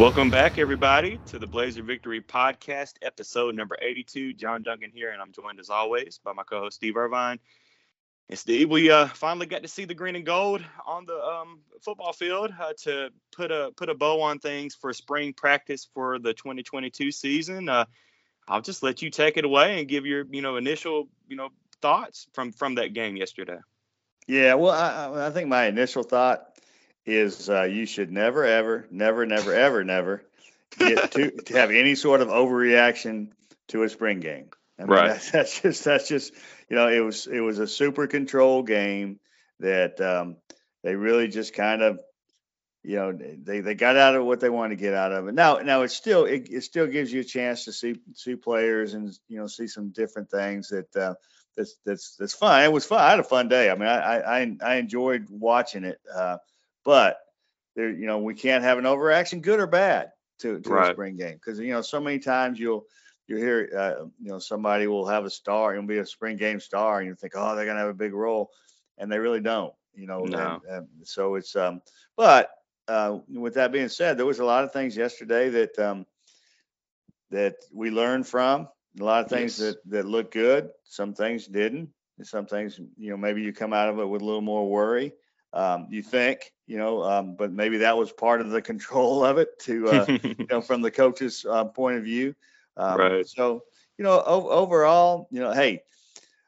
Welcome back, everybody, to the Blazer Victory Podcast, episode number 82. John Duncan here, and I'm joined as always by my co host, Steve Irvine. And Steve, we uh, finally got to see the green and gold on the um, football field uh, to put a put a bow on things for spring practice for the 2022 season. Uh, I'll just let you take it away and give your you know initial you know thoughts from from that game yesterday. Yeah, well, I, I think my initial thought is uh, you should never, ever, never, never, ever, never get to, to have any sort of overreaction to a spring game. I mean, Right. That's, that's just that's just you know it was it was a super control game that um, they really just kind of you know they, they got out of what they wanted to get out of it. Now now it's still it, it still gives you a chance to see see players and you know see some different things that uh, that's that's that's fun. It was fun. I had a fun day. I mean I I I enjoyed watching it. Uh, but there you know we can't have an overreaction, good or bad, to, to Right. a spring game because you know so many times you'll you hear uh, you know somebody will have a star and be a spring game star and you think oh they're gonna have a big role and they really don't you know No. and, and so it's um but uh, with that being said there was a lot of things yesterday that um that we learned from a lot of things Yes. that that look good some things didn't and some things you know maybe you come out of it with a little more worry um, you think you know um, but maybe that was part of the control of it to uh, you know, from the coach's uh, point of view. Um, Right. So, you know, o- overall, you know, hey,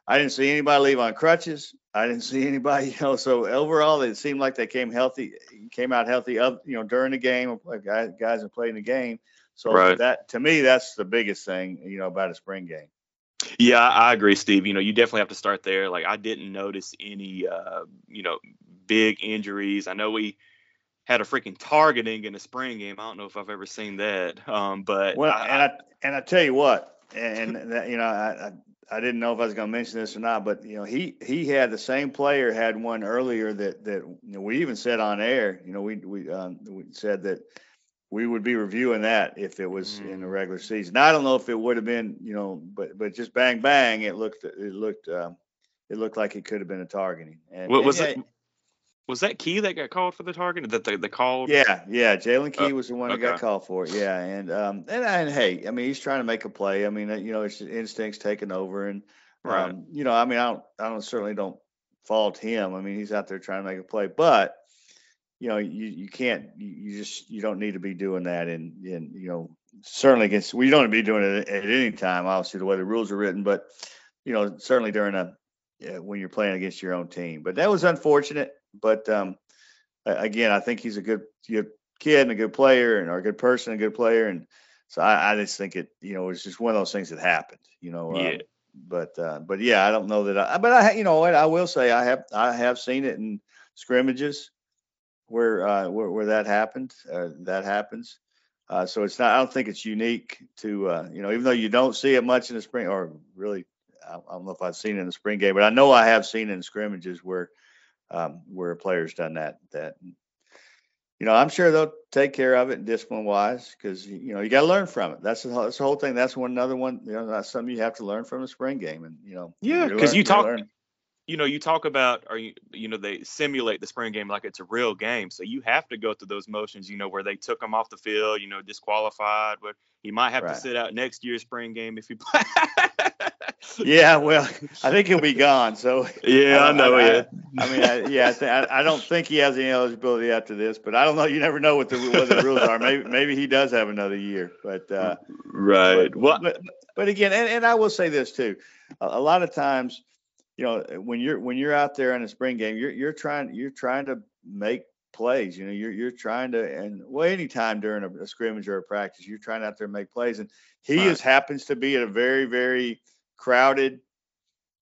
I didn't see anybody leave on crutches. I didn't see anybody, you know, so overall, it seemed like they came healthy, came out healthy, up, you know, during the game, guys, guys that played in the game. So Right. that, to me, that's the biggest thing, you know, about a spring game. Yeah, I I agree, Steve. You know, you definitely have to start there. Like, I didn't notice any, uh, you know, big injuries. I know we had a freaking targeting in the spring game. I don't know if I've ever seen that. Um, but Well, I- and I and I tell you what, and and that, you know, I, I I didn't know if I was going to mention this or not, but you know, he he had the same player had one earlier that that you know, we even said on air. You know, we we um, we said that we would be reviewing that if it was in the Mm. regular season. Now, I don't know if it would have been, you know, but but just bang bang, it looked it looked um, it looked like it could have been a targeting. And, What was yeah, it? Was that Key that got called for the target? That they, they called? Yeah, yeah. Jalen Key Oh, was the one that got called for it. Yeah, and um, and and hey, I mean, he's trying to make a play. I mean, uh, you know, it's instincts taking over, and Right. um, you know, I mean, I don't, I don't certainly don't fault him. I mean, he's out there trying to make a play, but you know, you you can't, you, you just you don't need to be doing that, and and you know, certainly against we don't be doing it at any time. Obviously, the way the rules are written, but you know, certainly during a when you're playing against your own team. But that was unfortunate. But um, again, I think he's a good, good kid and a good player, and or a good person, a good player, and so I, I just think it, you know, it's just one of those things that happened, you know. um, Yeah. but uh, but yeah, I don't know that I, but I, you know what, I will say I have I have seen it in scrimmages where uh, where, where that happened, uh, that happens. Uh, so it's not. I don't think it's unique to uh, you know, even though you don't see it much in the spring, or really, I, I don't know if I've seen it in the spring game, but I know I have seen it in scrimmages where um, where a player's done that. That you know, I'm sure they'll take care of it discipline wise because you know you got to learn from it. That's the, whole- that's the whole thing. That's one another one. You know, that's something you have to learn from the spring game, and you know, Yeah, because you talk- learn- you know, you talk about, or you, you know, they simulate the spring game like it's a real game. So you have to go through those motions, you know, where they took him off the field, you know, disqualified, but he might have to sit out next year's spring game if he. Yeah, well, I think he'll be gone. So yeah, I I- know. I- yeah. I mean, I, yeah, I, th- I, I don't think he has any eligibility after this, but I don't know. You never know what the what the rules are. Maybe maybe he does have another year, but uh, right. But, Well, but, but again, and, and I will say this too, a, a lot of times, you know, when you're when you're out there in a spring game, you're you're trying you're trying to make plays. You know, you're you're trying to and well, anytime during a, a scrimmage or a practice, you're trying out there to make plays, and he Right. is happens to be at a very very crowded,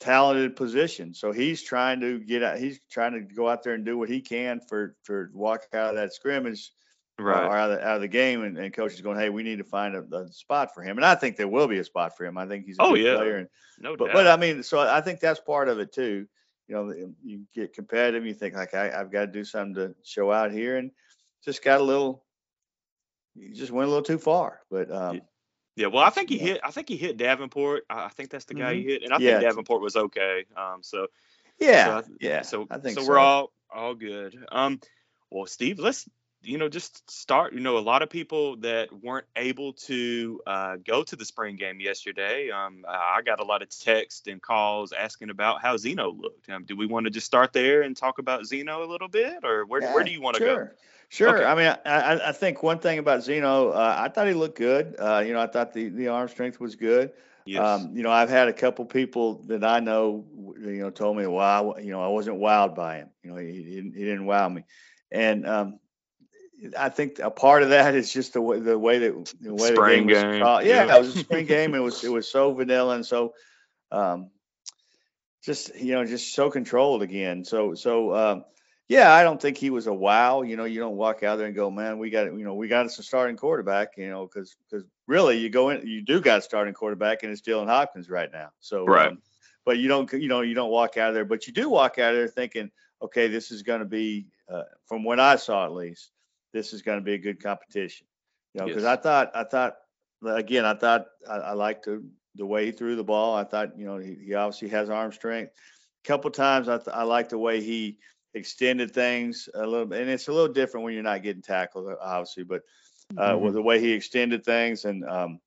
talented position. So he's trying to get out. He's trying to go out there and do what he can for for walk out of that scrimmage or right. out of the, out of the game, and, and coach is going, "Hey, we need to find a, a spot for him." And I think there will be a spot for him. I think he's a Oh, good yeah. player, and, No but doubt. but I mean, so I think that's part of it too. You know, you get competitive. You think like, I, I've got to do something to show out here, and just got a little. You just went a little too far, but um, yeah. Well, I think he hit. I think he hit Davenport. I think that's the guy he hit, and I Yeah. think Davenport was okay. Um. So yeah, so I- yeah. So I think so so. we're all all good. Um. Well, Steve, let's you know, just start. You know, a lot of people that weren't able to uh, go to the spring game yesterday. Um, I got a lot of texts and calls asking about how Zeno looked. Um, do we want to just start there and talk about Zeno a little bit, or where Yeah, where do you want to sure. go? Sure. Okay. I mean, I, I, think one thing about Zeno, uh, I thought he looked good. Uh, you know, I thought the, the arm strength was good. Yes. Um, you know, I've had a couple people that I know, you know, told me, wow, you know, I wasn't wowed by him. You know, he, he didn't, he didn't wow me. And um, I think a part of that is just the way the way that the way Spring the game, game, was called. Yeah, yeah. it was a spring game. It was it was so vanilla and so um, just you know just so controlled again. So so um, yeah, I don't think he was a wow. You know, you don't walk out there and go, man, we got you know we got us a starting quarterback. You know, because because really you go in you do got a starting quarterback and it's Dylan Hopkins right now. So Right. um, but you don't you know you don't walk out of there, but you do walk out of there thinking, okay, this is going to be uh, from what I saw at least, this is going to be a good competition. You know, because Yes. I thought I thought again I thought I, I liked the the way he threw the ball. I thought you know he, he obviously has arm strength. A couple times I th- I liked the way he extended things a little bit, and it's a little different when you're not getting tackled, obviously, but uh, Mm-hmm. with the way he extended things and um,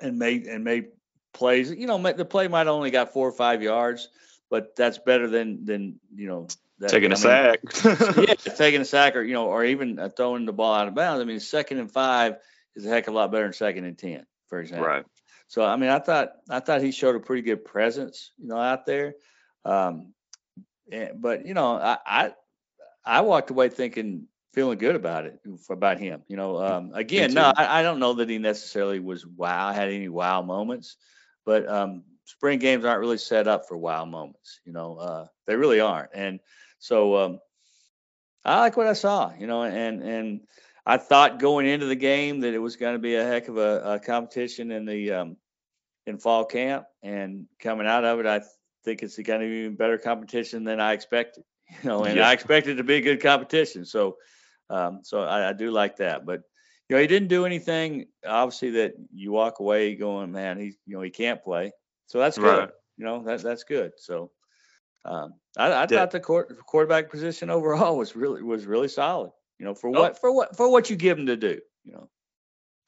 and made and made plays. You know, the play might only got four or five yards, but that's better than than you know that, Taking a I mean, sack. yeah, taking a sack or you know, or even uh, throwing the ball out of bounds. I mean, second and five is a heck of a lot better than second and ten, for example. right. So I mean, I thought I thought he showed a pretty good presence, you know, out there. Um, and, but you know, I, I I walked away thinking feeling good about it about him. You know, um, again, no, I, I don't know that he necessarily was wow, had any wow moments, but um, spring games aren't really set up for wow moments. You know, uh, they really aren't. And so um, I like what I saw. You know, and and I thought going into the game that it was going to be a heck of a, a competition in the um, in fall camp, and coming out of it, I think it's going to be even better competition than I expected. You know, and Yeah. I expected it to be good competition. So, um, so I, I do like that. But you know, he didn't do anything obviously that you walk away going, man, he you know he can't play. So that's good. Right. You know, that that's good. So. Um, I, I thought the court, quarterback position overall was really was really solid. You know, for Oh. what for what for what you give him to do. You know.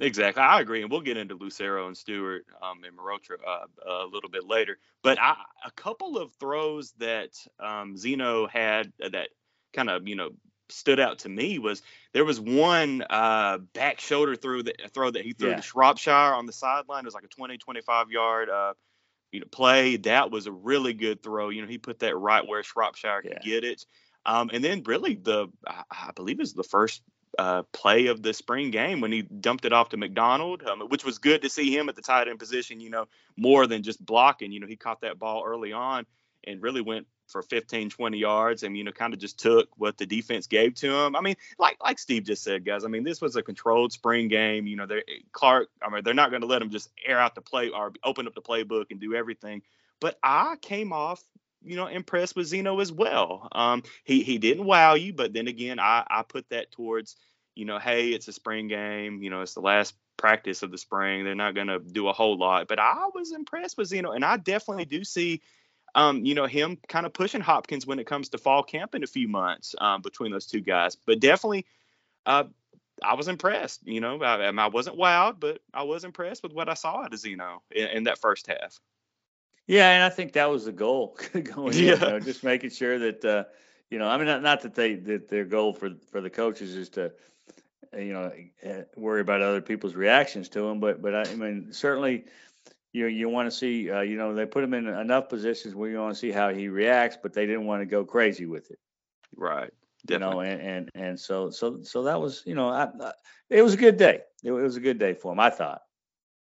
Exactly, I agree, and we'll get into Lucero and Stewart um, and Marotra uh, a little bit later. But I, a couple of throws that um, Zeno had that kind of you know stood out to me was there was one uh, back shoulder through that throw that he threw Yeah. to Shropshire on the sideline. It was like a 20, 25 yard uh, you know play. That was a really good throw. You know, he put that right where Shropshire could Yeah. get it. Um, and then really the I, I believe it was the first uh, play of the spring game when he dumped it off to McDonald, um, which was good to see him at the tight end position, you know, more than just blocking. You know, he caught that ball early on and really went for 15, 20 yards and, you know, kind of just took what the defense gave to him. I mean, like like Steve just said, guys, I mean, this was a controlled spring game. You know, they're Clark, I mean, they're not going to let him just air out the play or open up the playbook and do everything. But I came off you know, impressed with Zeno as well. Um, he he didn't wow you, but then again, I I put that towards, you know, hey, it's a spring game. You know, it's the last practice of the spring. They're not going to do a whole lot, but I was impressed with Zeno, and I definitely do see. Um, you know him kind of pushing Hopkins when it comes to fall camp in a few months um, between those two guys, but definitely, uh, I was impressed. You know, I, I wasn't wowed, but I was impressed with what I saw out of Zeno in, in that first half. Yeah, and I think that was the goal going in. Yeah. You know, just making sure that uh, you know, I mean, not, not that they that their goal for for the coaches is to uh, you know uh, worry about other people's reactions to him, but but I, I mean, certainly. You, you want to see, uh, you know, they put him in enough positions where you want to see how he reacts, but they didn't want to go crazy with it. Right. you know, and, and and so so so that was you know I, I, it was a good day. It, was a good day for him, I thought.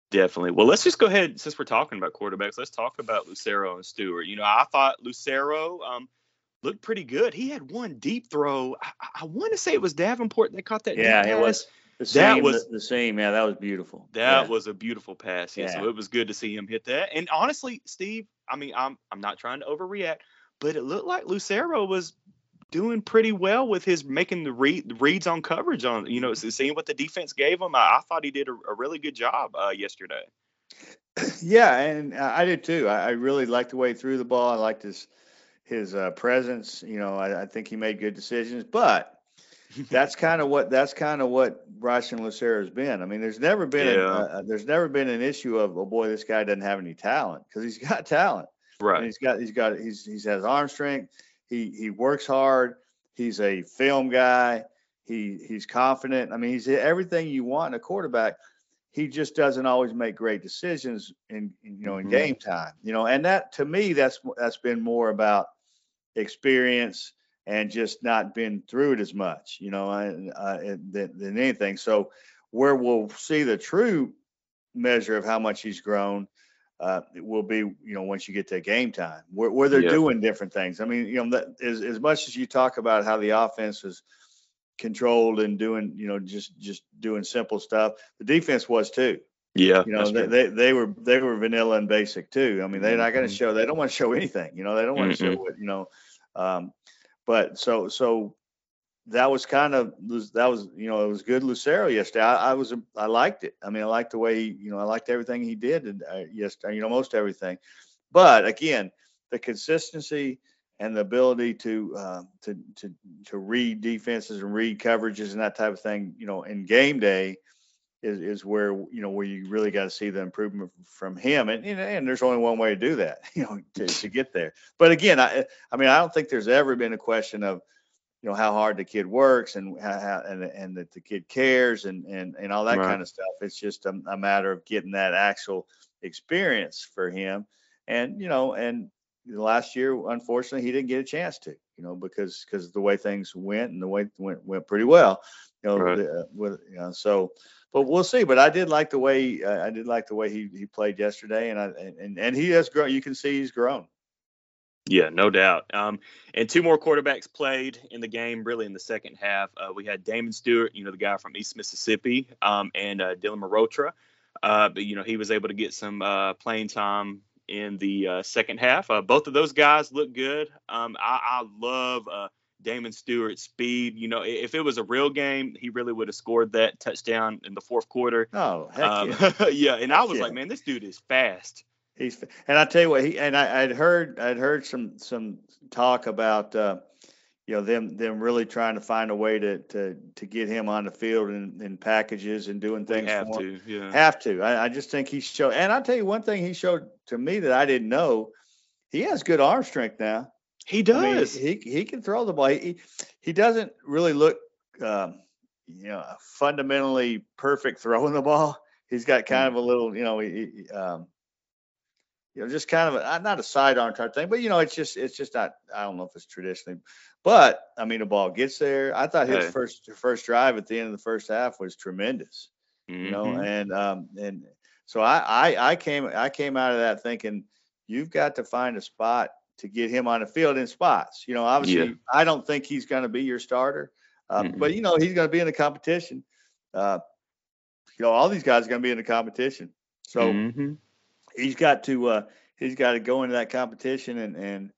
Definitely. Well, let's just go ahead since we're talking about quarterbacks. Let's talk about Lucero and Stewart. You know, I thought Lucero um, looked pretty good. He had one deep throw. I, I want to say it was Davenport that caught that. Yeah, it was. The That was- the, the same. Yeah, that was beautiful. That yeah. was a beautiful pass. Yeah. So it was good to see him hit that. And honestly, Steve, I mean, I'm I'm not trying to overreact, but it looked like Lucero was doing pretty well with his making the read, reads on coverage on you know seeing what the defense gave him. I, I thought he did a, a really good job uh, yesterday. Yeah, and uh, I did too. I, I really liked the way he threw the ball. I liked his his uh, presence. You know, I, I think he made good decisions. But that's kind of what that's kind of what Bryson Lucero has been. I mean, there's never been Yeah. a, there's never been an issue of oh boy, this guy doesn't have any talent because he's got talent. And Right. he's got he's got he's he's has arm strength. He he works hard. He's a film guy. He he's confident. I mean, he's everything you want in a quarterback. He just doesn't always make great decisions in you know in Mhm. game time. You know, and that to me that's that's been more about experience and just not been through it as much. You know, and, uh, than, than anything. So where we'll see the true measure of how much he's grown uh, will be, you know, once you get to game time, where, where they're Yeah. doing different things. I mean, you know, that, as as much as you talk about how the offense is controlled and doing, you know, just just doing simple stuff, the defense was too. Yeah. You know, they, they they were they were vanilla and basic too. I mean, they're not going to show. They don't want to show anything. You know, they don't want to show what you know. Um, but so so that was kind of that was you know it was good Lucero yesterday. I, I was I liked it. I mean, I liked the way he you know I liked everything he did and, uh, yesterday. You know, most everything. But again, the consistency and the ability to uh, to to to read defenses and read coverages and that type of thing. You know, in game day is, is where you know where you really got to see the improvement from him and, and and there's only one way to do that you know to, to get there but again i i mean i don't think there's ever been a question of you know how hard the kid works and how, and and that the kid cares and and and all that Right. kind of stuff it's just a, a matter of getting that actual experience for him and you know and last year unfortunately he didn't get a chance to you know because because the way things went and the way went went pretty well you know Right. the, uh, with you know so but we'll see. But I did like the way uh, I did like the way he, he played yesterday, and I and and he has grown. You can see he's grown. Yeah, no doubt. Um, and two more quarterbacks played in the game, really in the second half. Uh, we had Damon Stewart, you know, the guy from East Mississippi, um, and uh, Dylan Marotra. Uh, but you know, he was able to get some uh, playing time in the uh, second half. Uh, both of those guys look good. Um, I, I love uh, Damon Stewart's speed. You know, if it was a real game, he really would have scored that touchdown in the fourth quarter. Oh heck Um, yeah, yeah, and I was Yeah. like, man, this dude is fast. He's. And I tell you what, he and I, I'd heard I'd heard some some talk about uh, you know them them really trying to find a way to to to get him on the field in, in packages and doing We things have for him. to, yeah. Have to. I, I just think he showed. And I'll tell you one thing he showed to me that I didn't know. He has good arm strength now. He I mean, does. he he can throw the ball. He he doesn't really look, um, you know, fundamentally perfect throwing the ball. He's got kind of a little, you know, he, he, um, you know, just kind of a, not a sidearm type thing, but you know, it's just it's just not. I don't know if it's traditionally, but I mean, the ball gets there. I thought his Hey. first first drive at the end of the first half was tremendous you know Mhm. and um and so I, I i came i came out of that thinking you've got to find a spot to get him on the field in spots you know obviously i don't think he's going to be your starter uh, Mm-mm. but you know he's going to be in the competition uh you know all these guys are going to be in the competition so Mhm. He's got to uh he's got to go into that competition and and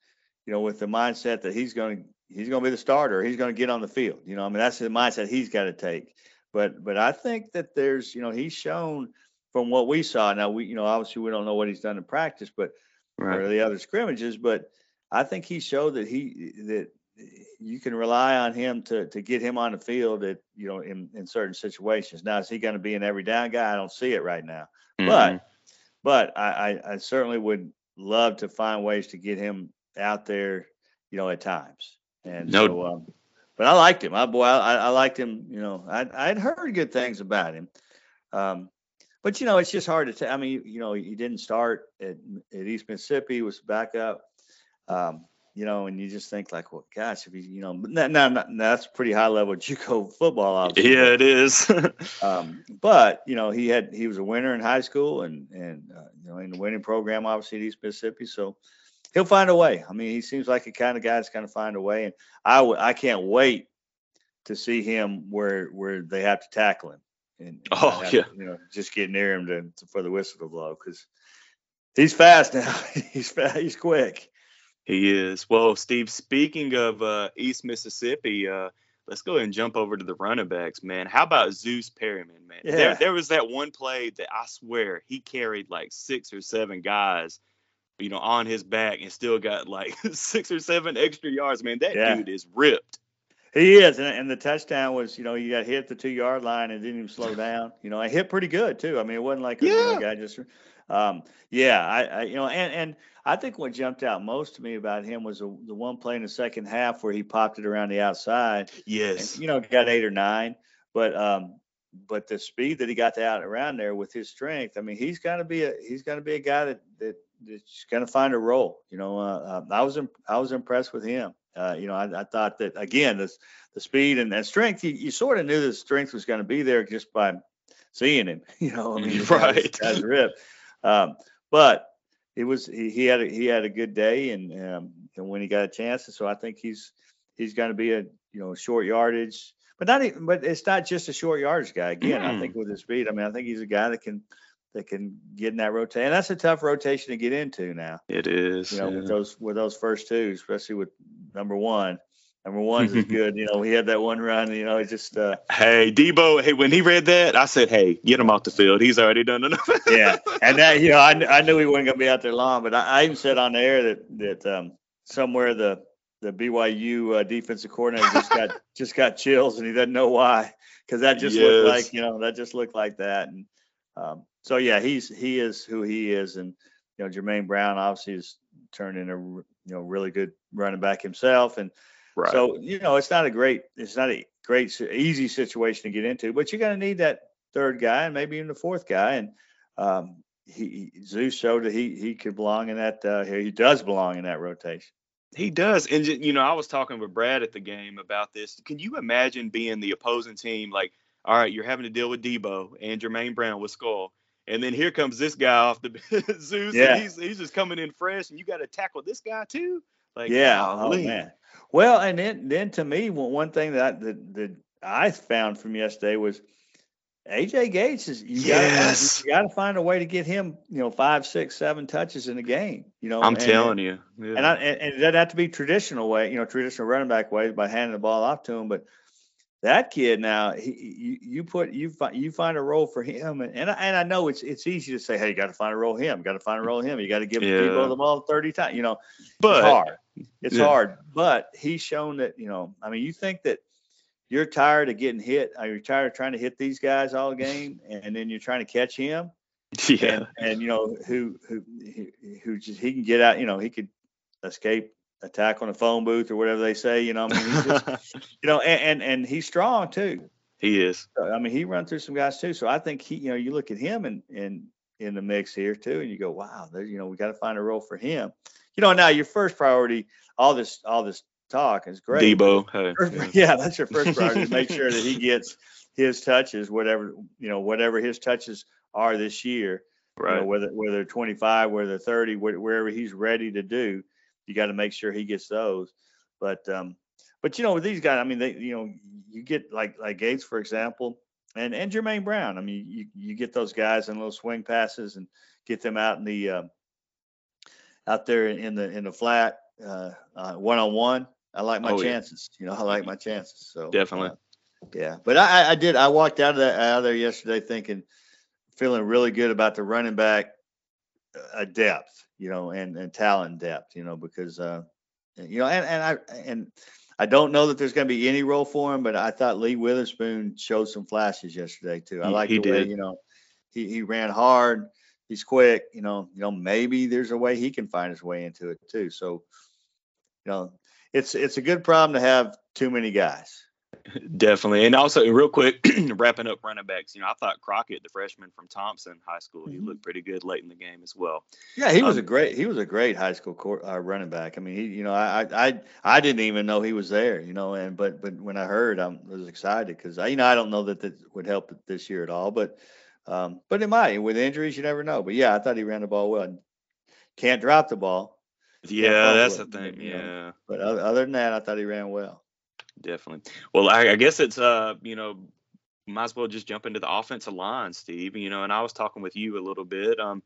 you know with the mindset that he's going to he's going to be the starter he's going to get on the field you know i mean that's the mindset he's got to take but but i think that there's you know he's shown from what we saw now we you know obviously we don't know what he's done in practice but right. or the other scrimmages but i think he showed that he that you can rely on him to to get him on the field at you know in in certain situations now is he going to be an every down guy i don't see it right now Mhm. but but I, I I certainly would love to find ways to get him out there, you know, at times. And No- so, um, but I liked him. I boy, I, I liked him. You know, I I'd heard good things about him. Um, but you know, it's just hard to tell. I mean, you know, he didn't start at, at East Mississippi. Was back up. Um, you know, and you just think like, well, gosh, if he, you know, but now, now, now that's pretty high level JUCO football, obviously. yeah, it is. Um, but you know, he had he was a winner in high school and and uh, you know in the winning program, obviously at East Mississippi. So he'll find a way. I mean, he seems like the kind of guy that's going to find a way, and I w- I can't wait to see him where where they have to tackle him. And, and Oh, yeah. to, you know, just get near him to, to- for the whistle to blow because he's fast now. he's fast. He's quick. He is. Well, Steve, speaking of uh, East Mississippi, uh, let's go ahead and jump over to the running backs, man. How about Zeus Perryman, man? Yeah. There, there was that one play that I swear he carried like six or seven guys, you know, on his back and still got like six or seven extra yards, man. That Yeah. dude is ripped. He is, and, and the touchdown was, you know, he got hit the two yard line and didn't even slow down. You know, I hit pretty good too. I mean, it wasn't like a you Yeah. guy just, um, yeah, I, I, you know, and and I think what jumped out most to me about him was the, the one play in the second half where he popped it around the outside. And, Yes. you know, got eight or nine, but um, but the speed that he got out around there with his strength, I mean, he's gonna be a he's gonna be a guy that that that's gonna find a role. You know, uh, uh, I was imp- I was impressed with him. Uh, you know, I, I thought that again, this the speed and, and strength, you, you sort of knew the strength was going to be there just by seeing him. You know, I mean, the guy Right. guy's ripped. Um, but it was he, he had a, he had a good day, and um, and when he got a chance, and so I think he's he's going to be a you know short yardage, but not even, but it's not just a short yardage guy. Again, I think with his speed, I mean, I think he's a guy that can that can get in that rotation, and that's a tough rotation to get into now. It is. You know, yeah. with those with those first two, especially with number one. Number one's is good. You know, he had that one run. You know, it just uh, Hey, Debo. Hey, when he read that, I said, "Hey, get him off the field. He's already done enough." yeah, and that you know, I, I knew he wasn't going to be out there long, but I, I even said on the air that that um, somewhere the the BYU uh, defensive coordinator just got just got chills, and he doesn't know why, because that just looked like you know that just looked like that, and um, so yeah, he's he is who he is, and you know Jermaine Brown obviously has turned into you know really good running back himself, and right. so you know, it's not a great, it's not a great, easy situation to get into, but you're going to need that third guy and maybe even the fourth guy. And um, he, he Zeus showed that he he could belong in that. Uh, he does belong in that rotation. He does. And, you know, I was talking with Brad at the game about this. Can you imagine being the opposing team? Like, all right, you're having to deal with Debo and Jermaine Brown with Skull. And then here comes this guy off the Zeus. Yeah. And he's, he's just coming in fresh, and you got to tackle this guy, too? Like, yeah. Oh man. Well, and then then to me, one thing that I, that, that I found from yesterday was. AJ Gates is you Yes. gotta you gotta find a way to get him, you know, five, six, seven touches in a game. You know, I'm and- telling you. Yeah. And, I, and, and it doesn't have to be traditional way, you know, traditional running back way by handing the ball off to him. But that kid now, he, you, you put you find you find a role for him, and and I, and I know it's it's easy to say, hey, you got to find a role him, got to find a role him, you got to give Yeah. people the ball thirty times. You know, but it's hard. It's Yeah. hard, but he's shown that you know. I mean, you think that you're tired of getting hit? Are you tired of trying to hit these guys all game, and then you're trying to catch him? yeah. and, and you know who who who, who just he can get out. You know he could escape attack on a phone booth or whatever they say. You know, I mean, just, you know, and, and and he's strong too. he is. So, I mean, he run through some guys too. So I think he, you know, you look at him and in in the mix here too, and you go, wow, there, you know, we got to find a role for him. You know, now your first priority, all this all this talk is great. Debo. Hey, First- yeah. yeah, that's your first priority make sure that he gets his touches, whatever you know, whatever his touches are this year. you know, Right. whether whether 25, whether 30, wherever he's ready to do, you got to make sure he gets those. But um, but you know, with these guys, I mean, they you know, you get like like Gates for example, and and Jermaine Brown. I mean, you you get those guys in little swing passes and get them out in the uh, out there in the in the flat uh, one on one. I like my Oh, yeah. chances. You know, I like my chances. So Definitely. uh, yeah, but I, I- I did. I walked out of that out of there yesterday thinking, feeling really good about the running back uh, depth, you know, and and talent depth, you know, because uh, you know, and and I and I don't know that there's going to be any role for him, but I thought Lee Witherspoon showed some flashes yesterday too. I like he the way did. you know he he ran hard. He's quick, you know. You know, maybe there's a way he can find his way into it too. So, you know, it's it's a good problem to have too many guys. Definitely. And also, real quick, wrapping up running backs, you know, I thought Crockett, the freshman from Thompson High School, he Mhm. looked pretty good late in the game as well. Yeah, he was a Um, great he was a great high school court, uh, running back. I mean, he you know I, I I didn't even know he was there, you know, and but but when I heard, I was excited because I you know I don't know that that would help this year at all, but um but it might with injuries you never know. But yeah, I thought he ran the ball well. Can't drop the ball, Yeah, that's the thing. you know. Yeah, but other than that, I thought he ran well. Definitely. Well, I, I guess it's, uh, you know, might as well just jump into the offensive line, Steve. You know, and I was talking with you a little bit. Um,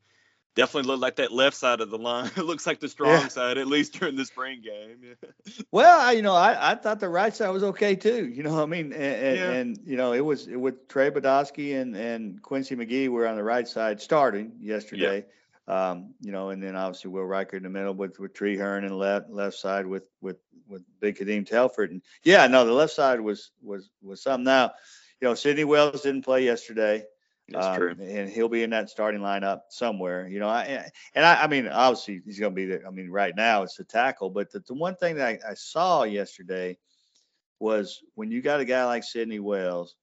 definitely looked like that left side of the line. it looks like the strong Yeah. side, at least during the spring game. Yeah. Well, I, you know, I, I thought the right side was okay too. You know, what I mean, and, and, Yeah. and you know, it was with Trey Bodowski and and Quincy McGee were on the right side starting yesterday. Um, you know, and then obviously Will Riker in the middle with with Tree Hearn and left left side with with with Big Kadeem Telford. And yeah, no, the left side was was was something. Now, you know, Sidney Wells didn't play yesterday. That's um, true. And he'll be in that starting lineup somewhere. You know, I, and I, I mean, obviously he's going to be there. I mean, right now it's the tackle, but the, the one thing that I, I saw yesterday was when you got a guy like Sidney Wells,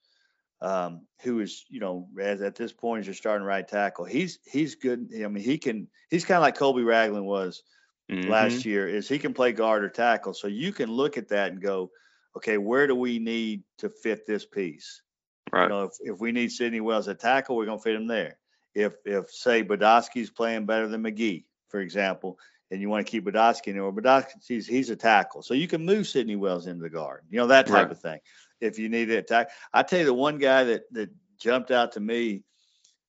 um, who is, you know, as at this point is your starting right tackle. He's he's good. I mean, he can. He's kind of like Colby Ragland was Mhm. last year. Is he can play guard or tackle. So you can look at that and go, okay, where do we need to fit this piece? Right. You know, if, if we need Sidney Wells at tackle, we're gonna fit him there. If if say Badowski's playing better than McGee, for example, and you want to keep Badowski in there, or Badowski's he's a tackle, so you can move Sidney Wells into the guard. You know that type Right. of thing. If you need it attack, I tell you the one guy that that jumped out to me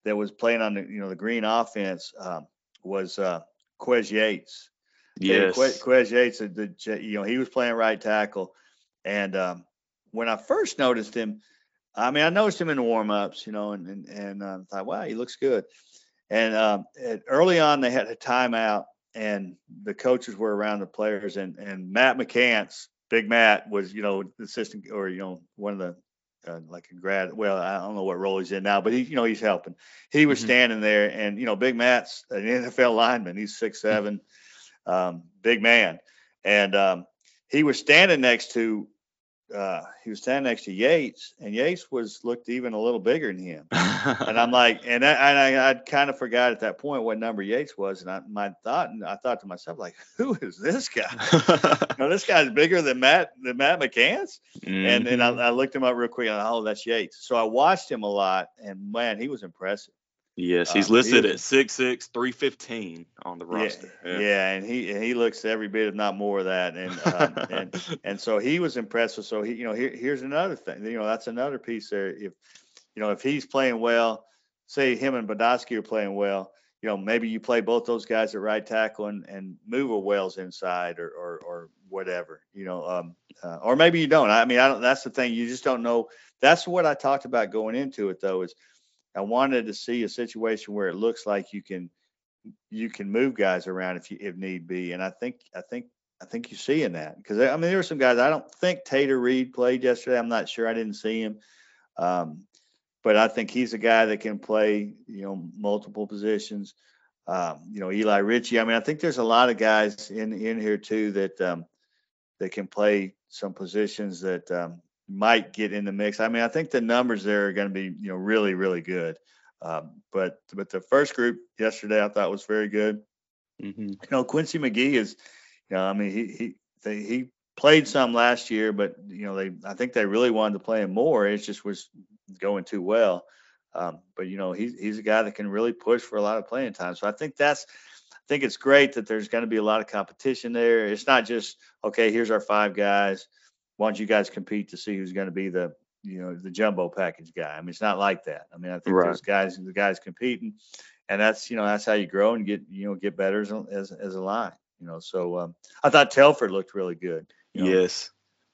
that was playing on the you know the green offense um, was uh, Quez Yates. Yes. Quez, Quez Yates, the, the you know he was playing right tackle, and um, when I first noticed him, I mean I noticed him in the warm-ups, you know, and and, and uh, thought, wow, he looks good. And um, early on, they had a timeout, and the coaches were around the players, and and Matt McCants, Big Matt, was you know the assistant or you know one of the uh, like a grad. Well, I don't know what role he's in now, but he you know he's helping. He was Mhm. standing there, and you know Big Matt's an NFL lineman. He's six seven um, big man, and um, he was standing next to uh, he was standing next to Yates, and Yates was looked even a little bigger than him. And I'm like, and I, and I, I kind of forgot at that point what number Yates was, and I my thought, and I thought to myself, like, who is this guy? You know, this guy's bigger than Matt than Matt McCants. And and I, Mhm. I looked him up real quick, and I, oh, that's Yates. So I watched him a lot, and man, he was impressive. Yes, he's uh, listed he- at 6'6", 315 on the roster. Yeah, yeah, and he he looks every bit, if not more, of that. And um, and and so he was impressive. So he, you know, here, here's another thing. You know, that's another piece there. If you know, if he's playing well, say him and Badowski are playing well, you know, maybe you play both those guys at right tackle and and move a Wells inside or or or whatever. You know, um, uh, or maybe you don't. I mean, I don't. That's the thing. You just don't know. That's what I talked about going into it, though. Is I wanted to see a situation where it looks like you can you can move guys around if you if need be. And I think I think I think you're seeing that because I mean there were some guys I don't think Tater Reed played yesterday. I'm not sure. I didn't see him. Um, but I think he's a guy that can play, you know, multiple positions. Um, you know, Eli Ritchie. I mean, I think there's a lot of guys in in here too that um, that can play some positions that um, might get in the mix. I mean, I think the numbers there are going to be, you know, really really good. Um, but but the first group yesterday I thought was very good. Mhm. You know, Quincy McGee is, you know, I mean, he he they, he played some last year, but you know, they I think they really wanted to play him more. It just was going too well. Um, but you know, he's he's a guy that can really push for a lot of playing time. So I think that's I think it's great that there's going to be a lot of competition there. It's not just okay, here's our five guys. Why don't you guys compete to see who's going to be the you know the jumbo package guy? I mean, it's not like that. I mean, I think Right. there's guys the guys competing, and that's you know that's how you grow and get you know get better as a, as, as a line. You know, so um, I thought Telford looked really good. You know, Yes.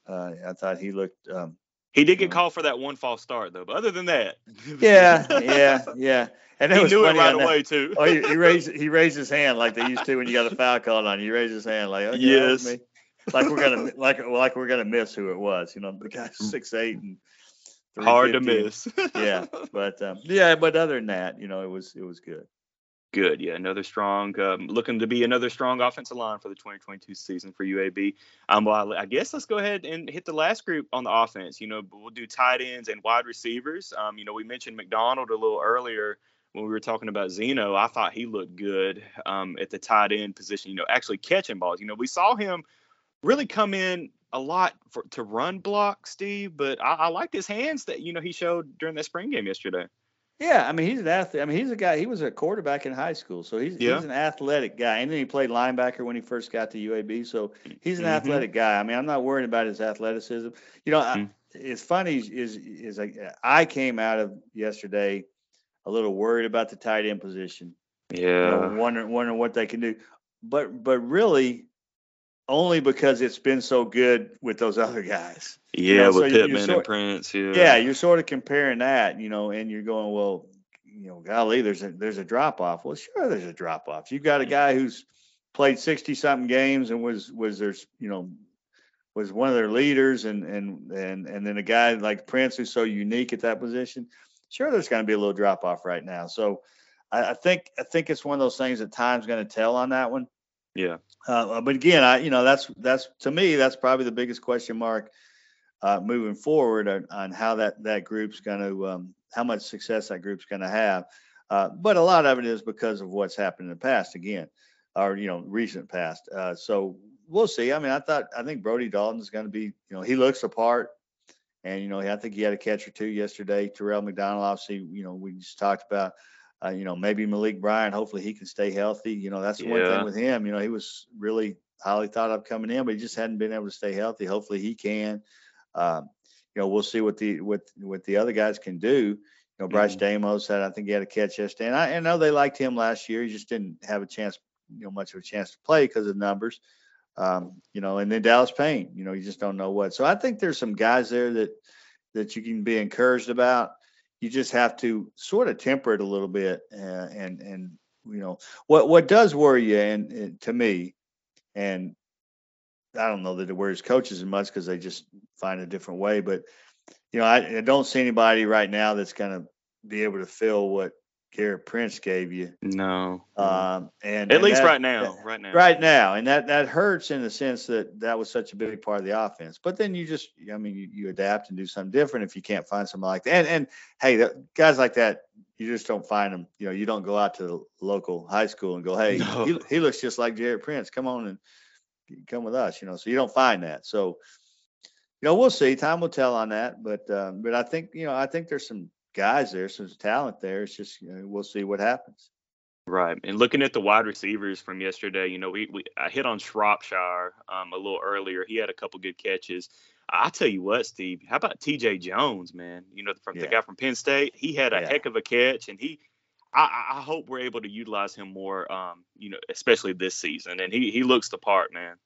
uh, I thought he looked. Um, He did get called for that one false start though, but other than that, yeah, yeah, yeah. And it he was knew it right away too. Oh, he, he raised he raised his hand like they used to when you got a foul called on you. He raised his hand like, oh, yeah, that was Yes. Me. Like we're gonna like like we're gonna miss who it was. You know, the guy's six eight and Hard to miss. Yeah, but um, yeah, but other than that, you know, it was it was good. Good. Yeah, another strong, um, looking to be another strong offensive line for the 2022 season for UAB. Um, well, I guess let's go ahead and hit the last group on the offense. You know, we'll do tight ends and wide receivers. Um, you know, we mentioned McDonald a little earlier when we were talking about Zeno. I thought he looked good um, at the tight end position. You know, actually catching balls. You know, we saw him really come in a lot for, to run block, Steve. But I, I liked his hands that you know he showed during that spring game yesterday. Yeah, I mean he's an athlete. I mean he's a guy. He was a quarterback in high school, so he's Yeah. he's an athletic guy. And then he played linebacker when he first got to UAB, so he's an Mhm. athletic guy. I mean I'm not worried about his athleticism. You know, I, Mhm. it's funny is is like I came out of yesterday a little worried about the tight end position. you know, Yeah. wondering wondering what they can do. But but really only because it's been so good with those other guys. Yeah, know, so with you- you Pittman sort- and Prince. Yeah. Yeah, you're sort of comparing that, you know, and you're going, well, you know, golly, there's a there's a drop off. Well, sure, there's a drop off. You've got a mm. guy who's played 60 something games and was was there's you know was one of their leaders and and and and then a guy like Prince who's so unique at that position. Sure, there's going to be a little drop off right now. So I, I, think I think it's one of those things that time's going to tell on that one. Yeah. Uh, but again, I you know that's that's to me that's probably the biggest question mark uh, moving forward on, on, how that that group's going to um, how much success that group's going to have. Uh, but a lot of it is because of what's happened in the past again, or you know recent past. Uh, so we'll see. I mean, I thought I think Brody Dalton's going to be you know he looks apart. And you know, I think he had a catch or two yesterday. Terrell McDonald, obviously, you know, we just talked about uh, you know, maybe Malik Bryant. Hopefully, he can stay healthy. You know, that's yeah. one thing with him. You know, he was really highly thought of coming in, but he just hadn't been able to stay healthy. Hopefully, he can. Um, you know, we'll see what the what what the other guys can do. You know, Bryce mm-hmm. Damos had I think he had a catch yesterday, and I, I know they liked him last year. He just didn't have a chance, you know, much of a chance to play because of numbers. Um, you know, and then Dallas Payne. You know, you just don't know what. So I think there's some guys there that that you can be encouraged about you just have to sort of temper it a little bit and and, and you know what what does worry you and, and, to me and I don't know that it worries coaches as much because they just find a different way but you know I, I don't see anybody right now that's going to be able to fill what Gerrit Prince gave you. No. Um, and at and least that, right now, that, right now, right now, and that that hurts in the sense that that was such a big part of the offense. But then you just, I mean, you, you adapt and do something different if you can't find somebody like that. And and hey, the, guys like that, you just don't find them. You know, you don't go out to the local high school and go, hey, no. he, he looks just like Gerrit Prince. Come on and come with us. You know, so you don't find that. So. You know, we'll see. Time will tell on that, but um, but I think you know I think there's some guys there, some talent there. It's just you know, we'll see what happens. Right, and looking at the wide receivers from yesterday, you know, we, we I hit on Shropshire um, a little earlier. He had a couple good catches. I tell you what, Steve, how about T.J. Jones, man? You know, from yeah. the guy from Penn State, he had a yeah. heck of a catch, and he, I, I hope we're able to utilize him more. Um, you know, especially this season, and he he looks the part, man.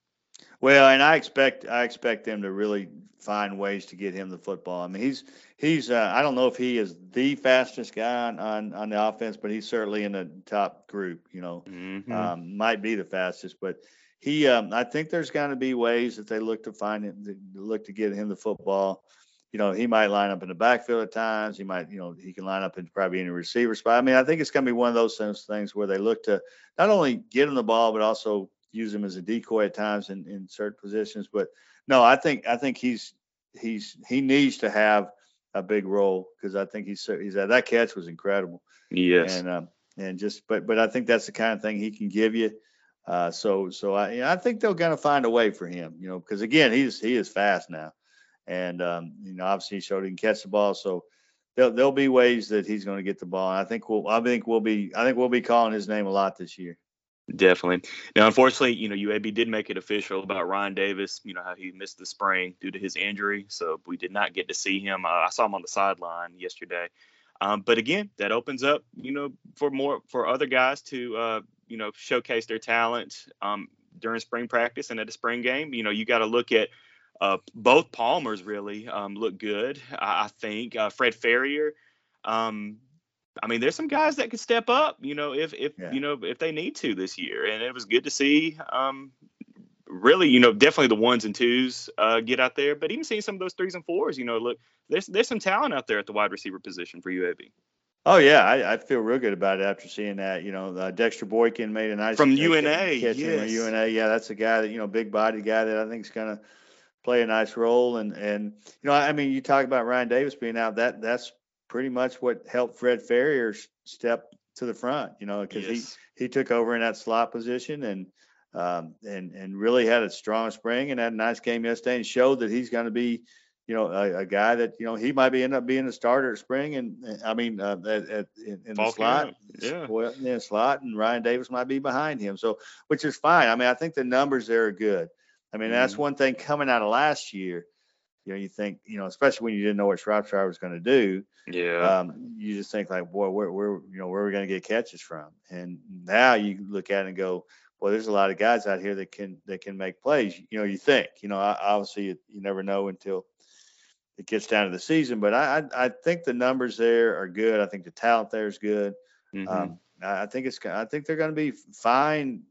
Well, and I expect I expect them to really find ways to get him the football. I mean, he's he's uh, I don't know if he is the fastest guy on, on, on the offense, but he's certainly in the top group. You know, mm-hmm. um, might be the fastest, but he um, I think there's going to be ways that they look to find it, look to get him the football. You know, he might line up in the backfield at times. He might, you know, he can line up in probably any receiver spot. I mean, I think it's going to be one of those things where they look to not only get him the ball, but also use him as a decoy at times in, in certain positions. But no, I think I think he's he's he needs to have a big role because I think he's he's that catch was incredible. Yes. And um, and just but but I think that's the kind of thing he can give you. Uh, so so I I think they're to find a way for him, you know, because again he's he is fast now, and um, you know obviously he showed he can catch the ball, so there'll there'll be ways that he's going to get the ball. And I think we'll I think we'll be I think we'll be calling his name a lot this year. Definitely. Now, unfortunately, you know, UAB did make it official about Ryan Davis, you know, how he missed the spring due to his injury. So we did not get to see him. Uh, I saw him on the sideline yesterday. Um, but again, that opens up, you know, for more for other guys to, uh, you know, showcase their talent um, during spring practice and at a spring game. You know, you got to look at uh, both Palmers really um, look good. I, I think uh, Fred Ferrier Um, I mean, there's some guys that could step up, you know, if if yeah. you know if they need to this year, and it was good to see. Um, really, you know, definitely the ones and twos uh, get out there, but even seeing some of those threes and fours, you know, look, there's there's some talent out there at the wide receiver position for UAB. Oh yeah, I, I feel real good about it after seeing that. You know, uh, Dexter Boykin made a nice from UNA. Catch yes. UNA, yeah, that's a guy that you know, big body guy that I think is gonna play a nice role. And and you know, I mean, you talk about Ryan Davis being out. That that's pretty much what helped Fred Ferrier step to the front, you know, because yes. he he took over in that slot position and um, and and really had a strong spring and had a nice game yesterday and showed that he's going to be, you know, a, a, guy that you know he might be end up being a starter at spring and I mean uh, at, at, in, in the slot, yeah, well, in the slot, and Ryan Davis might be behind him, so which is fine. I mean, I think the numbers there are good. I mean, mm-hmm. that's one thing coming out of last year you know, you think, you know, especially when you didn't know what Shropshire was going to do. Yeah. Um, you just think like, boy, where, where, you know, where are we going to get catches from? And now you look at it and go, well, there's a lot of guys out here that can that can make plays. You know, you think, you know, obviously you, you never know until it gets down to the season. But I, I, I think the numbers there are good. I think the talent there is good. Mhm. Um, I I think it's. I think they're going to be fine.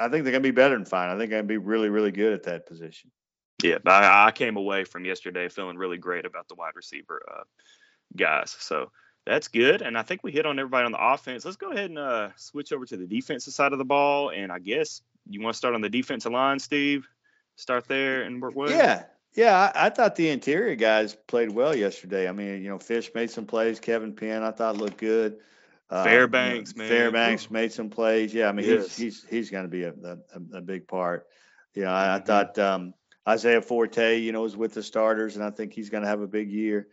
I think they're going to be better than fine. I think they're going to be really, really good at that position. Yeah, but I, I came away from yesterday feeling really great about the wide receiver uh, guys. So that's good. And I think we hit on everybody on the offense. Let's go ahead and uh, switch over to the defensive side of the ball. And I guess you want to start on the defensive line, Steve? Start there and work with. Yeah, yeah. I, I thought the interior guys played well yesterday. I mean, you know, Fish made some plays. Kevin Penn, I thought looked good. Uh, Fairbanks, you know, man. Fairbanks made some plays. Yeah, I mean, Yes. he's he's he's going to be a, a a big part. You know, I, I Mhm. thought um, Isaiah Forte, you know, was with the starters, and I think he's going to have a big year.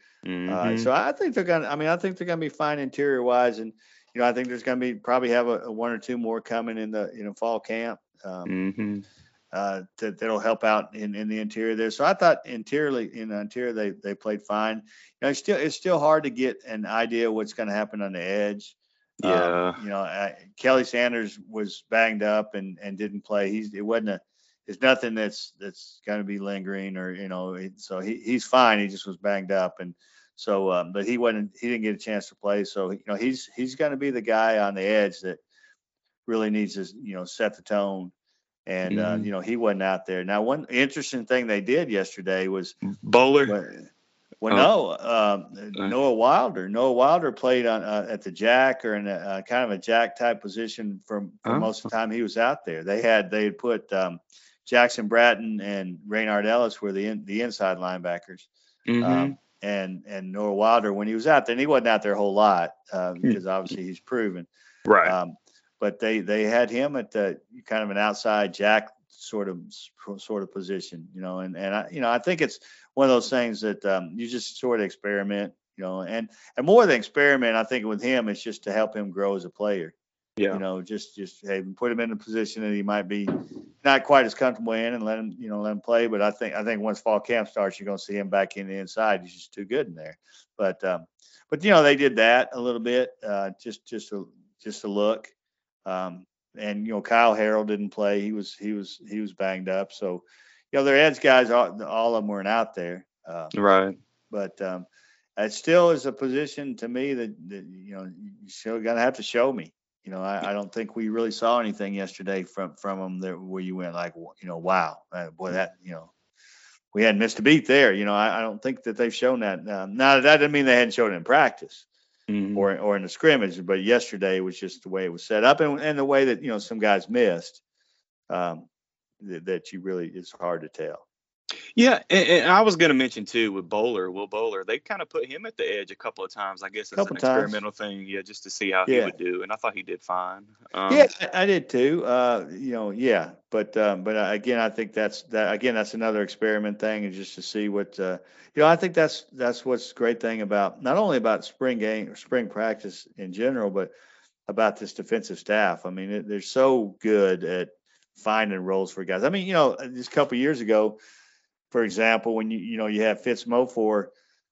Uh, Mhm. so I think they're going to. I mean, I think they're going to be fine interior wise, and you know, I think there's going to be probably have a, a one or two more coming in the you know fall camp. Um, Mhm. uh, that that'll help out in, in the interior there. So I thought interiorly in the interior they they played fine. You know, it's still it's still hard to get an idea what's going to happen on the edge. Um, Yeah. you know, I, Kelly Sanders was banged up and and didn't play. He's it wasn't a it's nothing that's that's going to be lingering or you know so he, he's fine. He just was banged up and so um, but he wasn't he didn't get a chance to play. So you know he's he's going to be the guy on the edge that really needs to you know set the tone and uh, Mhm. you know he wasn't out there. Now, one interesting thing they did yesterday was Bowler. well, well Oh. no, um, Uh. Noah Wilder. Noah Wilder played on uh, at the jack or in a uh, kind of a jack type position for, for Oh. most of the time he was out there. They had they had put um, Jackson Bratton and Raynard Ellis were the in, the inside linebackers. Mhm. Um, and and Noah Wilder when he was out there, and he wasn't out there a whole lot uh, Hmm. because obviously he's proven. right. Um, but they they had him at the kind of an outside jack sort of sort of position, you know, and and I you know I think it's one of those things that um, you just sort of experiment, you know, and and more than experiment, I think with him it's just to help him grow as a player, yeah. you know, just just hey, put him in a position that he might be not quite as comfortable in and let him you know let him play. But I think I think once fall camp starts, you're going to see him back in the inside. He's just too good in there. But um, but you know they did that a little bit, uh, just just a just a look. Um, and you know Kyle Harrell didn't play. He was he was he was banged up. So you know their edge guys, all, all of them weren't out there. Uh, Right. but um, it still is a position to me that, that you know you still gonna have to show me. You know, I, I don't think we really saw anything yesterday from from them that where you went like, you know, wow, uh, boy, that you know, we hadn't missed a beat there. You know, I, I don't think that they've shown that. Um, now that doesn't mean they hadn't shown it in practice Mhm. or or in the scrimmage, but yesterday was just the way it was set up and, and the way that you know some guys missed. Um, that, that you really it's hard to tell. Yeah, and, and I was going to mention too with Bowler, Will Bowler, they kind of put him at the edge a couple of times, I guess, as Couple an times. experimental thing, yeah, just to see how he would do, and I thought he did fine. Um, yeah, I, I did too. Uh, you know, yeah, but um, but uh, again, I think that's that again that's another experiment thing, and just to see what uh, you know. I think that's that's what's great thing about not only about spring game or spring practice in general, but about this defensive staff. I mean, it, they're so good at finding roles for guys. I mean, you know, just a couple years ago, for example, when you you know you have Fitz Mofor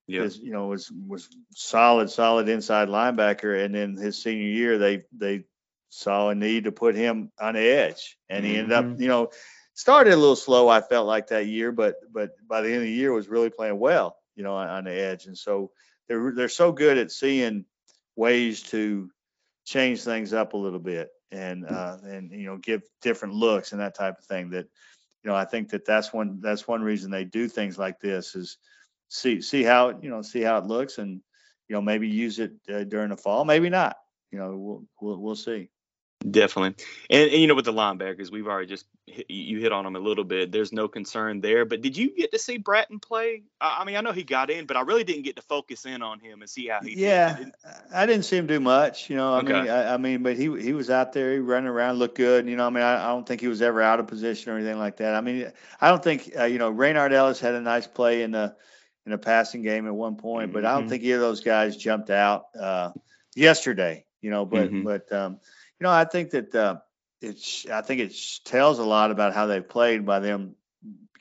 yeah, is you know was was solid solid inside linebacker and then his senior year they they saw a need to put him on the edge and he ended up Mhm. you know started a little slow I felt like that year but but by the end of the year was really playing well you know on, on the edge and so they're they're so good at seeing ways to change things up a little bit and uh and you know give different looks and that type of thing that you know I think that that's one that's one reason they do things like this is see see how it you know see how it looks and you know maybe use it uh, during the fall maybe not you know we'll we'll, we'll see definitely. And, and you know, with the linebackers, we've already just hit, you hit on them a little bit. There's no concern there. But did you get to see Bratton play? I, mean, I know he got in, but I really didn't get to focus in on him and see how he yeah did. I didn't see him do much you know I mean I, I mean but he he was out there he running around looked good you know I mean I, I don't think he was ever out of position or anything like that I mean I don't think uh, you know Raynard Ellis had a nice play in the in the passing game at one point but I don't Mhm. think either of those guys jumped out uh yesterday you know but Mhm. but um you know I think that uh it's I think it tells a lot about how they played by them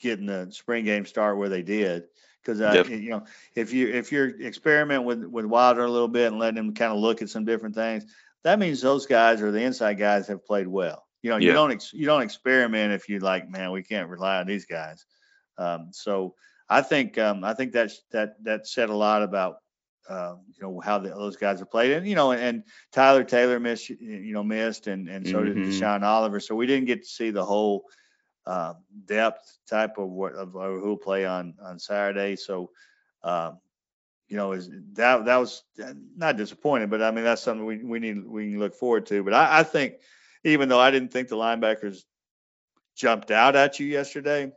getting the spring game start where they did because uh, Def- you know if you if you're experiment with with Wilder a little bit and letting him kind of look at some different things, that means those guys or the inside guys have played well. You know, you Yeah. don't ex, you don't experiment if you like, man, we can't rely on these guys. Um, so I think um, I think that's that that said a lot about uh, you know how the, those guys have played, and you know, and Tyler Taylor missed you know missed, and and so mm-hmm. did Deshaun Oliver. So we didn't get to see the whole uh, depth type of what of, of who'll play on on Saturday. So. Um, you know, is that that was not disappointing, but I mean that's something we, we need we can look forward to. But I, I think even though I didn't think the linebackers jumped out at you yesterday,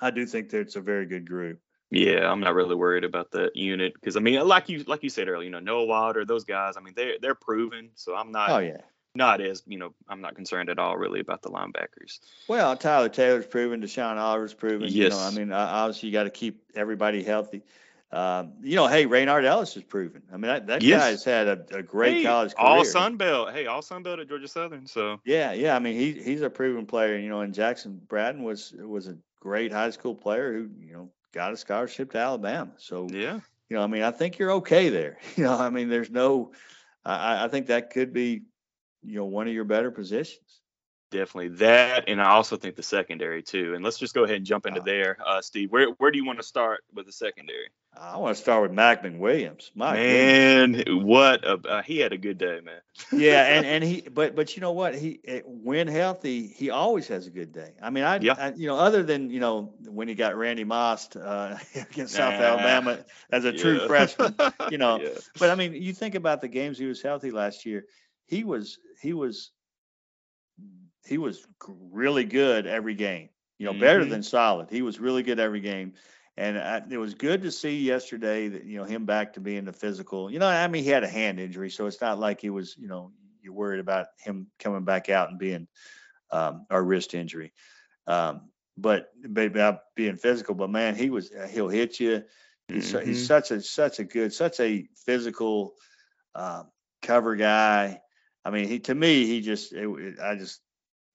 I do think that it's a very good group. Yeah, I'm not really worried about that unit because I mean, like you like you said earlier, you know, Noah Wilder, those guys. I mean, they they're proven, so I'm not. Oh yeah. Not as you know, I'm not concerned at all really about the linebackers. Well, Tyler Taylor's proven, Deshaun Oliver's proven. Yes. You know, I mean, obviously you got to keep everybody healthy. Um, you know, hey, Raynard Ellis is proven. I mean, that, that yes. guy's had a, a great hey, college career. All Sun Belt. Hey, all Sun Belt at Georgia Southern. So yeah, yeah. I mean, he he's a proven player. You know, and Jackson Bratton was was a great high school player who you know got a scholarship to Alabama. So yeah, you know, I mean, I think you're okay there. You know, I mean, there's no. I, I think that could be, you know, one of your better positions definitely that, and I also think the secondary too. And let's just go ahead and jump into uh, there, uh, Steve. Where where do you want to start with the secondary? I want to start with Mac McWilliams. My man, goodness. what a uh, he had a good day, man. yeah, and and he but but you know what he eh, when healthy he always has a good day. I mean I, yeah. I you know other than you know when he got Randy Moss uh, against South nah. Alabama as a true freshman, you know. Yeah. But I mean you think about the games he was healthy last year. He was he was he was really good every game. You know, mm-hmm. better than solid. He was really good every game. And I, it was good to see yesterday that you know him back to being the physical. You know, I mean he had a hand injury, so it's not like he was you know you're worried about him coming back out and being um, or wrist injury. Um, but about being physical, but man, he was he'll hit you. He's, mm-hmm. he's such a such a good, such a physical uh, cover guy. I mean, he to me, he just it, it, I just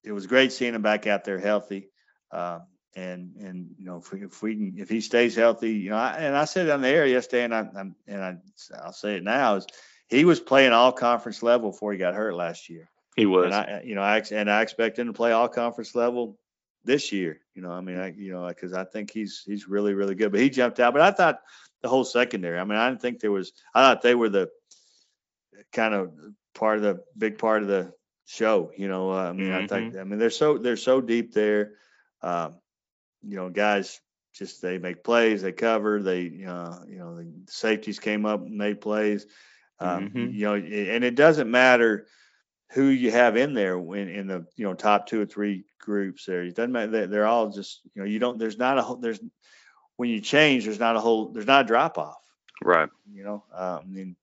it was great seeing him back out there healthy. Uh, and and you know if we, if we can if he stays healthy, you know, I, and I said on the air yesterday, and I I'm, and I I'll say it now is he was playing all conference level before he got hurt last year. He was, and I you know I and I expect him to play all conference level this year. You know, I mean, I you know because I think he's he's really really good. But he jumped out. But I thought the whole secondary. I mean, I didn't think there was. I thought they were the kind of part of the big part of the show. You know, uh, I mean, mm-hmm. I think. I mean they're so they're so deep there. Um, you know, guys just they make plays, they cover, they uh, you know the safeties came up and made plays. Um, mm-hmm. You know, and it doesn't matter who you have in there in, in the you know top two or three groups there. It doesn't matter. They're all just you know you don't. There's not a whole. There's when you change. There's not a whole. There's not a drop off. Right. You know. Um, I mean,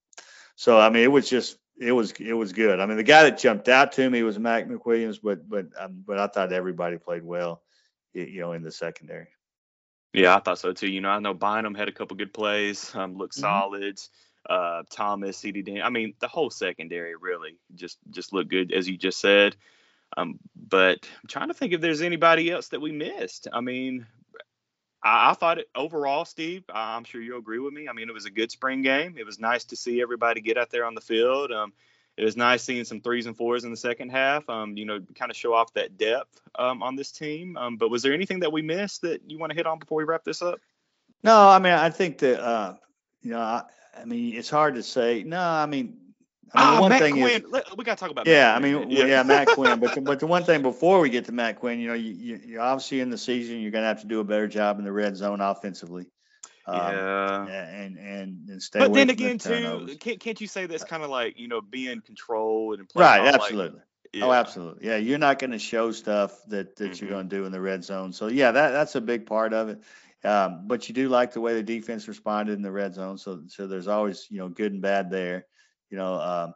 so I mean, it was just it was it was good. I mean, the guy that jumped out to me was Mac McWilliams, but but um, but I thought everybody played well, you know, in the secondary. Yeah, I thought so too. You know, I know Bynum had a couple good plays, um, looked mm-hmm. solid. Uh, Thomas, CD Dan. I mean, the whole secondary really just just looked good, as you just said. Um, but I'm trying to think if there's anybody else that we missed. I mean, I, I thought it, overall, Steve, I'm sure you'll agree with me. I mean, it was a good spring game. It was nice to see everybody get out there on the field. Um, it was nice seeing some threes and fours in the second half. Um, you know, kind of show off that depth um, on this team. Um, but was there anything that we missed that you want to hit on before we wrap this up? No, I mean, I think that uh, you know, I, I mean, it's hard to say. No, I mean, I mean, ah, one Matt thing Quinn. Is, we got to talk about. Yeah, Matt I mean, yeah. yeah, Matt Quinn. But the, but the one thing before we get to Matt Quinn, you know, you, you you're obviously in the season, you're going to have to do a better job in the red zone offensively. Um, yeah. And and and stay. But then again, the too, can't can't you say that's kind of like you know being controlled and playing right? Absolutely. Like, oh, yeah. Oh, absolutely. Yeah, you're not going to show stuff that that mm-hmm. you're going to do in the red zone. So yeah, that that's a big part of it. Um, but you do like the way the defense responded in the red zone. So so there's always you know good and bad there. You know. Um,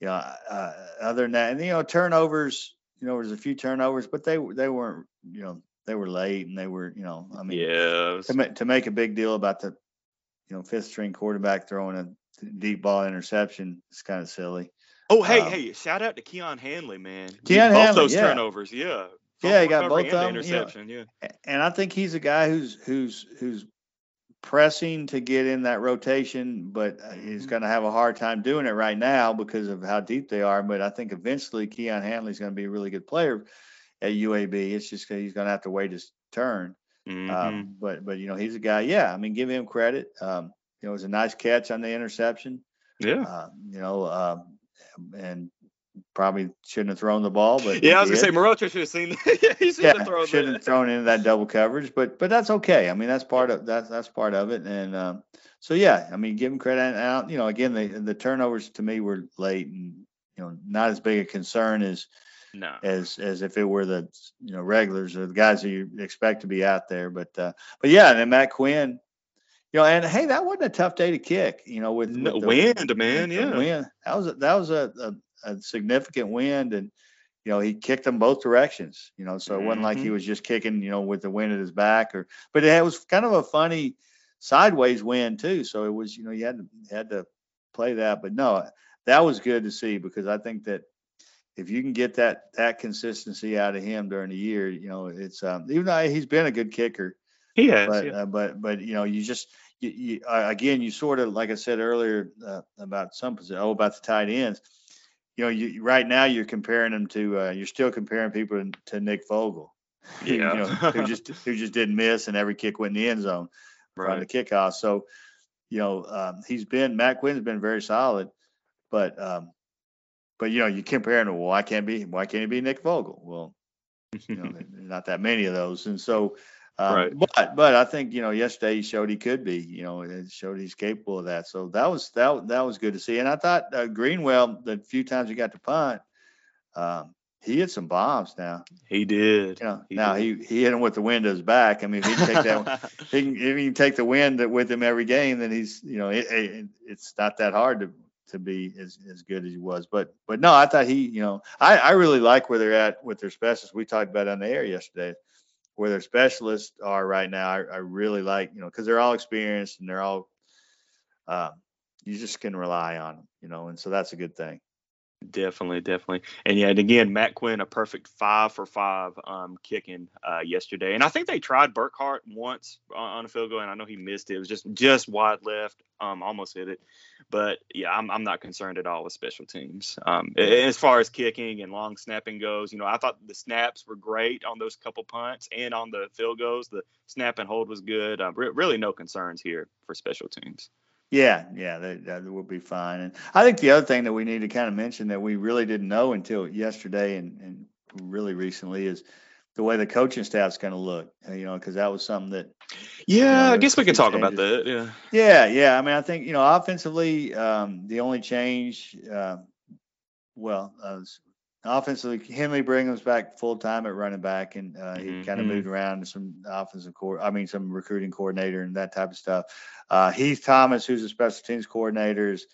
you know, uh, other than that, and you know, turnovers. You know, there's a few turnovers, but they they weren't. You know, they were late, and they were. You know, I mean, yeah. To, ma- to make a big deal about the, you know, fifth string quarterback throwing a deep ball interception is kind of silly. Oh, hey, um, hey! Shout out to Keon Hanley, man. Keon both Hanley, those yeah. turnovers, yeah. yeah, he got both of them. Interception, you know, yeah. And I think he's a guy who's who's who's pressing to get in that rotation, but uh, he's mm-hmm. going to have a hard time doing it right now because of how deep they are. But I think eventually Keon Hanley's going to be a really good player at UAB. It's just he's going to have to wait his turn. Mhm. Um, but but you know he's a guy. Yeah, I mean give him credit. Um, you know it was a nice catch on the interception. yeah. Uh, you know, um, and probably shouldn't have thrown the ball, but Yeah, I was gonna say did. Morocha should have seen he should yeah, have thrown shouldn't have thrown into that double coverage, but but that's okay. I mean that's part of that's that's part of it, and um, so yeah, I mean give him credit. And, uh, you know, again the the turnovers to me were late and you know not as big a concern as No. as as if it were the you know regulars or the guys that you expect to be out there. But uh, but yeah, and then Matt Quinn, you know, and hey, that wasn't a tough day to kick. You know, with, No, with the wind, man, yeah. wind. That was a, that was a, a, a significant wind, and you know he kicked them both directions. You know, so it wasn't like Mm-hmm. he was just kicking you know with the wind at his back or. But it was kind of a funny sideways wind too. So it was you know you had to had to play that. But no, that was good to see because I think that if you can get that that consistency out of him during the year, you know, it's um, even though he's been a good kicker, He has. but yeah. uh, but but you know, you just you, you uh, again, you sort of like I said earlier uh, about some position. oh about the tight ends. You know, you right now you're comparing them to uh, you're still comparing people to, to Nick Vogel, who, you know, who just who just didn't miss and every kick went in the end zone on right. the kickoff. So, you know, um, he's been Matt Quinn's been very solid, but um, but you know, you compare him to well, why can't be why can't he be Nick Vogel? Well, you know, not that many of those, and so. Um, Right. But but I think you know yesterday he showed he could be. You know, it showed he's capable of that. So that was that that was good to see. And I thought uh, Greenwell the few times he got to punt, um, he hit some bombs. Now he did. you know He now did. he he hit him with the wind at his back. I mean, if he can take that he can, if he can take the wind with him every game, then he's, you know, it, it, it's not that hard to, to be as, as good as he was. But, but no, I thought he, you know, I, I really like where they're at with their specialists. We talked about on the air yesterday, where their specialists are right now. I, I really like, you know, because they're all experienced and they're all, um, you just can rely on them, you know, and so that's a good thing. Definitely, definitely. And yeah, and again, Matt Quinn, a perfect five for five um, kicking uh, yesterday. And I think they tried Burkhart once on, a field goal, and I know he missed it. It was just just wide left, um, almost hit it. But yeah, I'm, I'm not concerned at all with special teams. Um, as far as kicking and long snapping goes, you know, I thought the snaps were great on those couple punts and on the field goals. The snap and hold was good. Uh, re- really, no concerns here for special teams. Yeah, yeah, that, that will be fine. And I think the other thing that we need to kind of mention that we really didn't know until yesterday and, and really recently is the way the coaching staff's going to look. uh, You know, because that was something that Yeah, I guess we could talk about that. Yeah. Yeah, yeah. I mean, I think you know, offensively, um, the only change, uh, well, uh, offensively, Hindley Brigham's back full time at running back, and uh, he kind of Mhm. moved around to some offensive core. I mean, some recruiting coordinator and that type of stuff. Uh, Heath Thomas, who's a special teams coordinator, is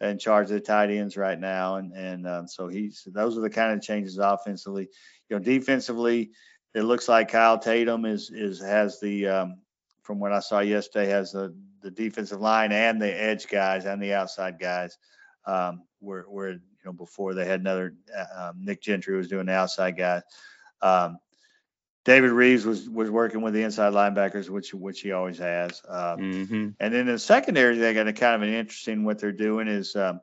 in charge of the tight ends right now, and and um, so he's those are the kind of changes offensively. You know, defensively, it looks like Kyle Tatum is is has the um, from what I saw yesterday, has the, the defensive line and the edge guys and the outside guys. Um, where, where you know before they had another uh, um, Nick Gentry was doing the outside guy. Um, David Reeves was was working with the inside linebackers, which which he always has. Um, Mm-hmm. and then in the secondary, they got a kind of an interesting what they're doing is um,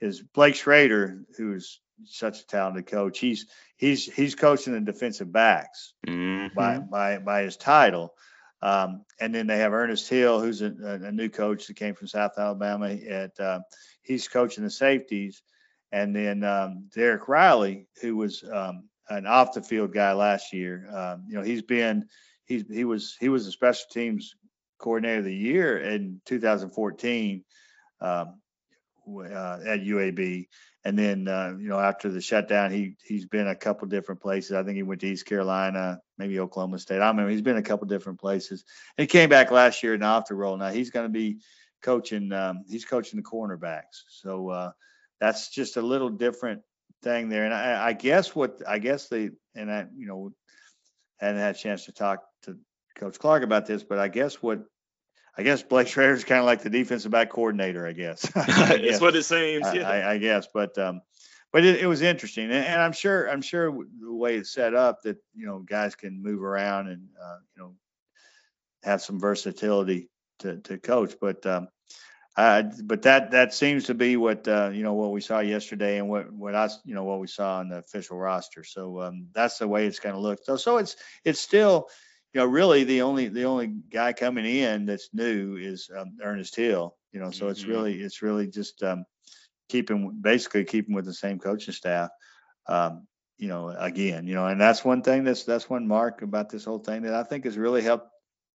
is Blake Schrader, who's such a talented coach. He's he's he's coaching the defensive backs Mm-hmm. by by by his title. Um, and then they have Ernest Hill, who's a, a, a new coach that came from South Alabama. At uh, he's coaching the safeties, and then um, Derek Riley, who was um, an off the field guy last year. Um, you know, he's been he's he was he was a special teams coordinator of the year in 2014 um, uh, at UAB. And then, uh, you know, after the shutdown, he he's been a couple different places. I think he went to East Carolina, maybe Oklahoma State. I remember. He's been a couple different places. And he came back last year and off the roll. Now he's going to be coaching. Um, he's coaching the cornerbacks. So uh, that's just a little different thing there. And I, I guess what I guess they and I, you know, hadn't had a chance to talk to Coach Clark about this, but I guess what I guess Blake Schrader is kind of like the defensive back coordinator. I guess. That's what it seems. I, Yeah. I, I guess, but um, but it, it was interesting, and, and I'm sure I'm sure the way it's set up that you know guys can move around and uh, you know have some versatility to, to coach, but um, uh, but that that seems to be what uh, you know what we saw yesterday and what what I you know what we saw on the official roster. So um, that's the way it's going to look. So so it's it's still you know, really the only the only guy coming in that's new is um, Ernest Hill. You know, so it's Mhm. really it's really just um, keeping basically keeping with the same coaching staff. Um, you know, again, you know, and that's one thing that's that's one mark about this whole thing that I think has really helped.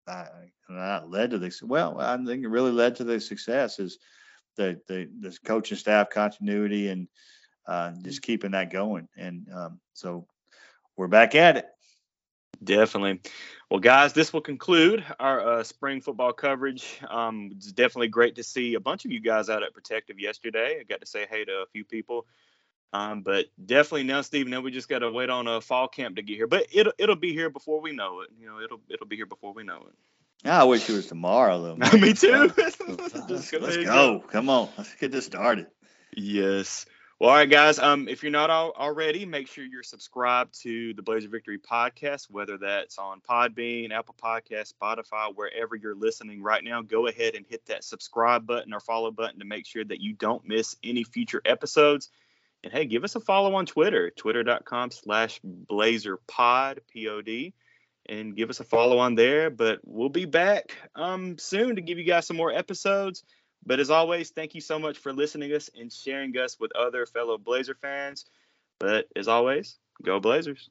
Uh, not led to this. Well, I think it really led to the success is the the the coaching staff continuity and uh, just keeping that going. And um, so we're back at it. Definitely. Well, guys, this will conclude our uh, spring football coverage. Um, it's definitely great to see a bunch of you guys out at Protective yesterday. I got to say hey to a few people. Um, but definitely now, Steve, now we just got to wait on a fall camp to get here. But it'll it'll be here before we know it. You know, it'll it'll be here before we know I wish it was tomorrow though. Me too. Let's, go. Come on. Let's get this started. Yes. Well, all right, guys. Um, if you're not al- already, make sure you're subscribed to the Blazer Victory podcast, whether that's on Podbean, Apple Podcast, Spotify, wherever you're listening right now. Go ahead and hit that subscribe button or follow button to make sure that you don't miss any future episodes. And hey, give us a follow on Twitter, twitter.com slash blazerpod, P-O-D, and give us a follow on there. But we'll be back um, soon to give you guys some more episodes. But as always, thank you so much for listening to us and sharing us with other fellow Blazer fans. But as always, go Blazers.